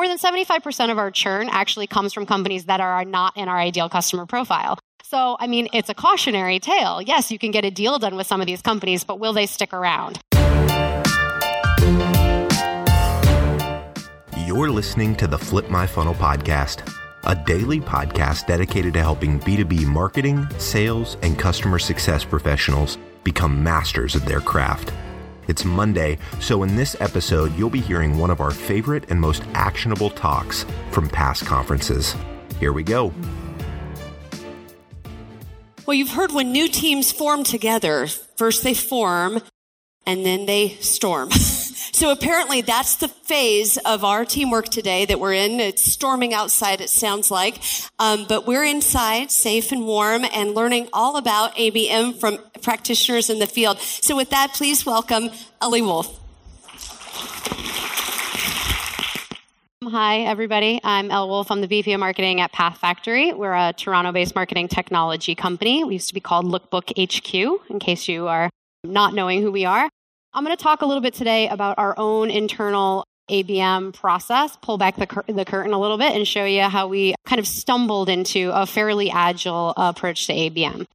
more than 75% of our churn actually comes from companies that are not in our ideal customer profile. So, I mean, it's a cautionary tale. Yes, you can get a deal done with some of these companies, but will they stick around? You're listening to the Flip My Funnel podcast, a daily podcast dedicated to helping B2B marketing, sales, and customer success professionals become masters of their craft. It's Monday, so in this episode, you'll be hearing one of our favorite and most actionable talks from past conferences. Here we go. Well, you've heard when new teams form together, first they form and then they storm. so apparently that's the phase of our teamwork today that we're in. It's storming outside, it sounds like. Um, but we're inside, safe and warm, and learning all about ABM from practitioners in the field. So with that, please welcome Ellie Woulfe. Hi, everybody. I'm Elle Woulfe. I'm the VP of Marketing at PathFactory. We're a Toronto based marketing technology company. We used to be called Lookbook HQ, in case you are not knowing who we are. I'm going to talk a little bit today about our own internal ABM process, pull back the, cur- the curtain a little bit, and show you how we kind of stumbled into a fairly agile approach to ABM.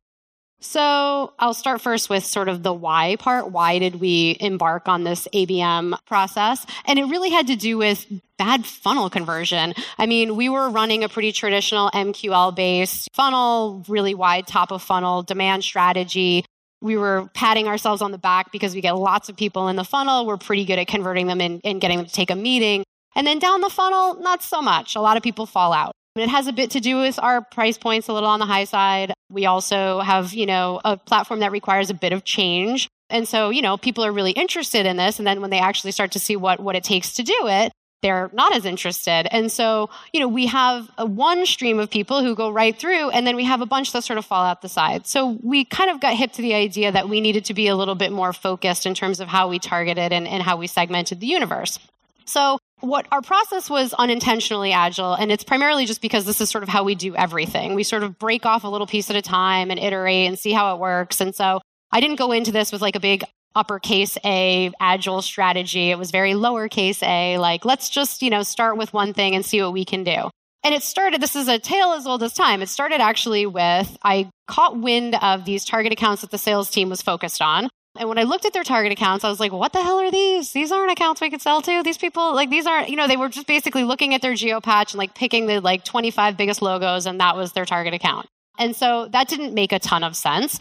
So I'll start first with sort of the why part. Why did we embark on this ABM process? And it really had to do with bad funnel conversion. I mean, we were running a pretty traditional MQL based funnel, really wide top of funnel demand strategy. We were patting ourselves on the back because we get lots of people in the funnel. We're pretty good at converting them and, and getting them to take a meeting. And then down the funnel, not so much. A lot of people fall out. It has a bit to do with our price points a little on the high side. We also have, you know, a platform that requires a bit of change. And so, you know, people are really interested in this. And then when they actually start to see what, what it takes to do it, they're not as interested. And so, you know, we have one stream of people who go right through, and then we have a bunch that sort of fall out the side. So we kind of got hip to the idea that we needed to be a little bit more focused in terms of how we targeted and, and how we segmented the universe. So what our process was unintentionally agile and it's primarily just because this is sort of how we do everything we sort of break off a little piece at a time and iterate and see how it works and so i didn't go into this with like a big uppercase a agile strategy it was very lowercase a like let's just you know start with one thing and see what we can do and it started this is a tale as old as time it started actually with i caught wind of these target accounts that the sales team was focused on and when I looked at their target accounts, I was like, what the hell are these? These aren't accounts we could sell to. These people, like, these aren't, you know, they were just basically looking at their geo patch and like picking the like 25 biggest logos, and that was their target account. And so that didn't make a ton of sense.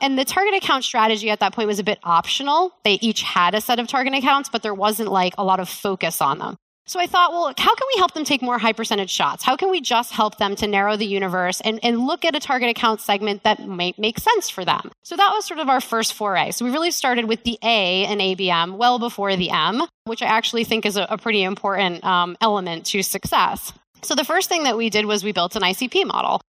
And the target account strategy at that point was a bit optional. They each had a set of target accounts, but there wasn't like a lot of focus on them. So I thought, well, how can we help them take more high percentage shots? How can we just help them to narrow the universe and, and look at a target account segment that might make sense for them? So that was sort of our first foray. So we really started with the A in ABM well before the M, which I actually think is a, a pretty important um, element to success. So the first thing that we did was we built an ICP model.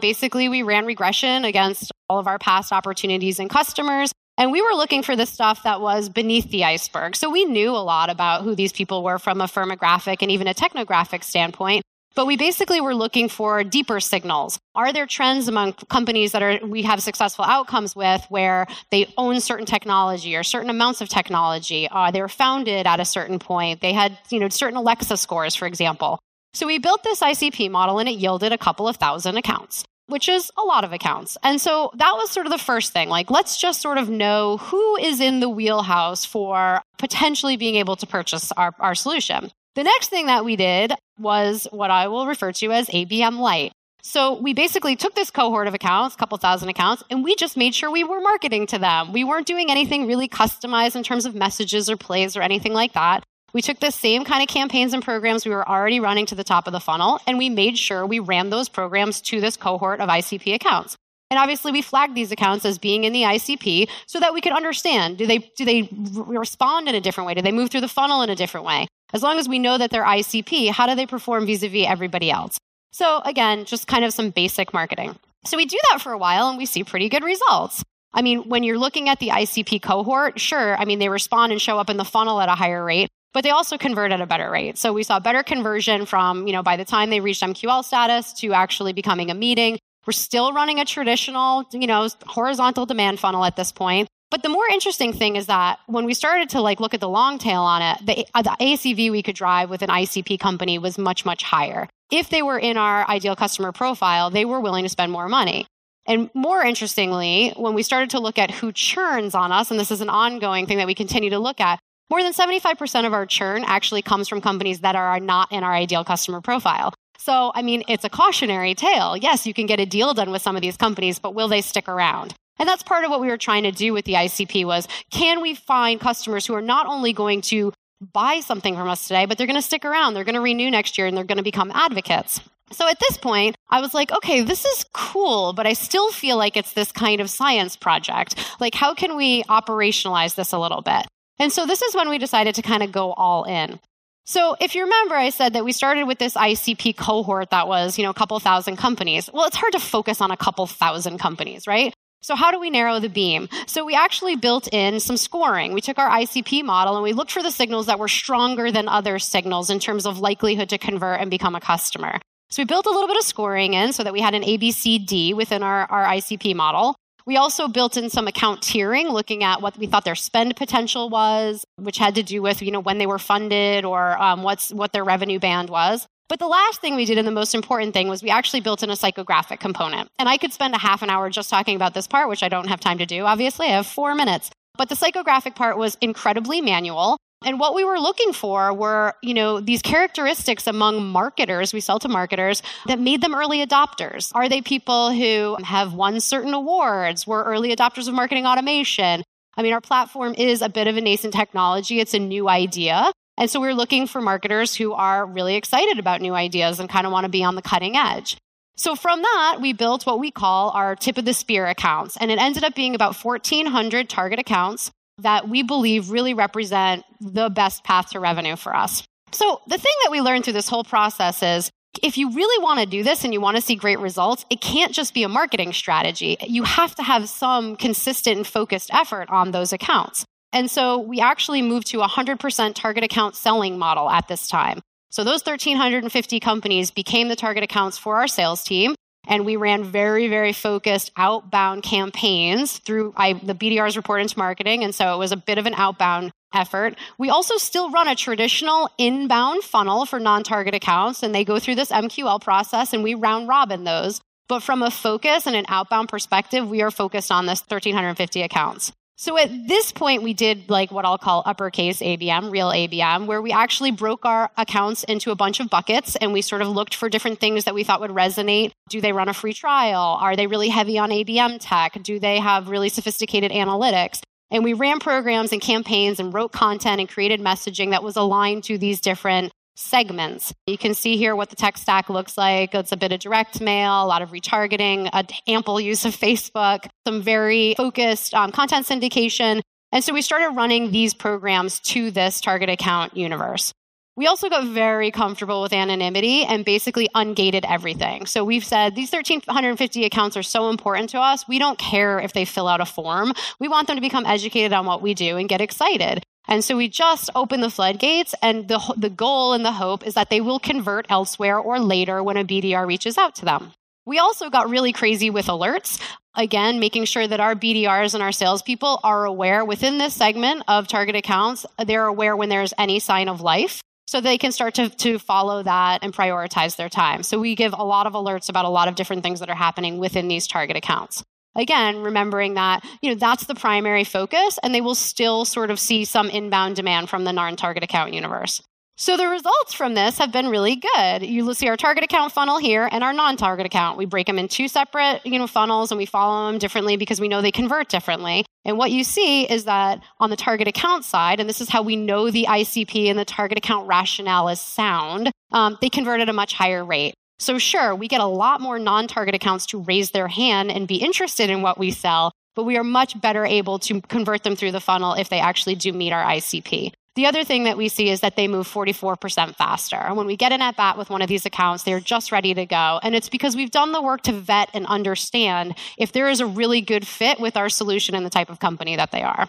Basically, we ran regression against all of our past opportunities and customers. And we were looking for the stuff that was beneath the iceberg. So we knew a lot about who these people were from a firmographic and even a technographic standpoint. But we basically were looking for deeper signals. Are there trends among companies that are we have successful outcomes with where they own certain technology or certain amounts of technology? Uh, they were founded at a certain point. They had, you know, certain Alexa scores, for example. So we built this ICP model and it yielded a couple of thousand accounts which is a lot of accounts. And so that was sort of the first thing. Like, let's just sort of know who is in the wheelhouse for potentially being able to purchase our, our solution. The next thing that we did was what I will refer to as ABM Lite. So we basically took this cohort of accounts, a couple thousand accounts, and we just made sure we were marketing to them. We weren't doing anything really customized in terms of messages or plays or anything like that. We took the same kind of campaigns and programs we were already running to the top of the funnel, and we made sure we ran those programs to this cohort of ICP accounts. And obviously, we flagged these accounts as being in the ICP so that we could understand do they, do they respond in a different way? Do they move through the funnel in a different way? As long as we know that they're ICP, how do they perform vis a vis everybody else? So, again, just kind of some basic marketing. So, we do that for a while and we see pretty good results. I mean, when you're looking at the ICP cohort, sure, I mean, they respond and show up in the funnel at a higher rate, but they also convert at a better rate. So we saw better conversion from, you know, by the time they reached MQL status to actually becoming a meeting. We're still running a traditional, you know, horizontal demand funnel at this point. But the more interesting thing is that when we started to like look at the long tail on it, the, uh, the ACV we could drive with an ICP company was much, much higher. If they were in our ideal customer profile, they were willing to spend more money. And more interestingly, when we started to look at who churns on us, and this is an ongoing thing that we continue to look at, more than 75% of our churn actually comes from companies that are not in our ideal customer profile. So, I mean, it's a cautionary tale. Yes, you can get a deal done with some of these companies, but will they stick around? And that's part of what we were trying to do with the ICP was can we find customers who are not only going to buy something from us today, but they're going to stick around, they're going to renew next year, and they're going to become advocates. So at this point, I was like, okay, this is cool, but I still feel like it's this kind of science project. Like, how can we operationalize this a little bit? And so this is when we decided to kind of go all in. So if you remember, I said that we started with this ICP cohort that was, you know, a couple thousand companies. Well, it's hard to focus on a couple thousand companies, right? So how do we narrow the beam? So we actually built in some scoring. We took our ICP model and we looked for the signals that were stronger than other signals in terms of likelihood to convert and become a customer. So we built a little bit of scoring in so that we had an ABCD within our, our ICP model. We also built in some account tiering, looking at what we thought their spend potential was, which had to do with you know when they were funded or um, what's what their revenue band was. But the last thing we did, and the most important thing, was we actually built in a psychographic component. And I could spend a half an hour just talking about this part, which I don't have time to do. Obviously, I have four minutes. But the psychographic part was incredibly manual. And what we were looking for were, you know, these characteristics among marketers, we sell to marketers, that made them early adopters. Are they people who have won certain awards, were early adopters of marketing automation? I mean, our platform is a bit of a nascent technology. It's a new idea. And so we're looking for marketers who are really excited about new ideas and kind of want to be on the cutting edge. So from that, we built what we call our tip of the spear accounts. And it ended up being about 1,400 target accounts that we believe really represent the best path to revenue for us. So the thing that we learned through this whole process is if you really want to do this and you want to see great results, it can't just be a marketing strategy. You have to have some consistent and focused effort on those accounts. And so we actually moved to a 100% target account selling model at this time. So those 1,350 companies became the target accounts for our sales team. And we ran very, very focused outbound campaigns through I, the BDRs report into marketing. And so it was a bit of an outbound effort. We also still run a traditional inbound funnel for non target accounts, and they go through this MQL process and we round robin those. But from a focus and an outbound perspective, we are focused on this 1,350 accounts. So at this point, we did like what I'll call uppercase ABM, real ABM, where we actually broke our accounts into a bunch of buckets and we sort of looked for different things that we thought would resonate. Do they run a free trial? Are they really heavy on ABM tech? Do they have really sophisticated analytics? And we ran programs and campaigns and wrote content and created messaging that was aligned to these different segments. You can see here what the tech stack looks like. It's a bit of direct mail, a lot of retargeting, an ample use of Facebook, some very focused um, content syndication. And so we started running these programs to this target account universe. We also got very comfortable with anonymity and basically ungated everything. So we've said these 1,350 accounts are so important to us. We don't care if they fill out a form. We want them to become educated on what we do and get excited. And so we just open the floodgates, and the, the goal and the hope is that they will convert elsewhere or later when a BDR reaches out to them. We also got really crazy with alerts. Again, making sure that our BDRs and our salespeople are aware within this segment of target accounts, they're aware when there's any sign of life so they can start to, to follow that and prioritize their time. So we give a lot of alerts about a lot of different things that are happening within these target accounts again remembering that you know that's the primary focus and they will still sort of see some inbound demand from the non-target account universe so the results from this have been really good. You see our target account funnel here and our non-target account. We break them in two separate, you know, funnels and we follow them differently because we know they convert differently. And what you see is that on the target account side, and this is how we know the ICP and the target account rationale is sound, um, they convert at a much higher rate. So, sure, we get a lot more non target accounts to raise their hand and be interested in what we sell, but we are much better able to convert them through the funnel if they actually do meet our ICP. The other thing that we see is that they move 44% faster. And when we get an at bat with one of these accounts, they're just ready to go. And it's because we've done the work to vet and understand if there is a really good fit with our solution and the type of company that they are.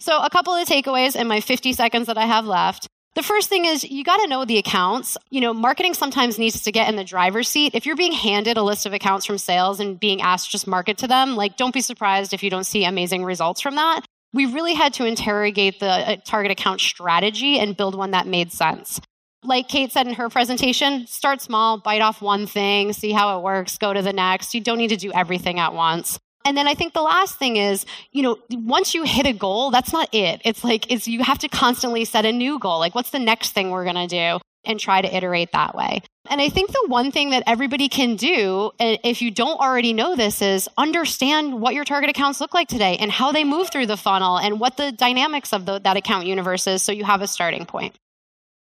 So, a couple of takeaways in my 50 seconds that I have left. The first thing is you got to know the accounts. You know, marketing sometimes needs to get in the driver's seat. If you're being handed a list of accounts from sales and being asked just market to them, like don't be surprised if you don't see amazing results from that. we really had to interrogate the uh, target account strategy and build one that made sense. Like Kate said in her presentation, start small, bite off one thing, see how it works, go to the next. You don't need to do everything at once. And then I think the last thing is, you know, once you hit a goal, that's not it. It's like, it's, you have to constantly set a new goal. Like, what's the next thing we're going to do? And try to iterate that way. And I think the one thing that everybody can do, if you don't already know this, is understand what your target accounts look like today and how they move through the funnel and what the dynamics of the, that account universe is so you have a starting point.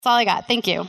That's all I got. Thank you.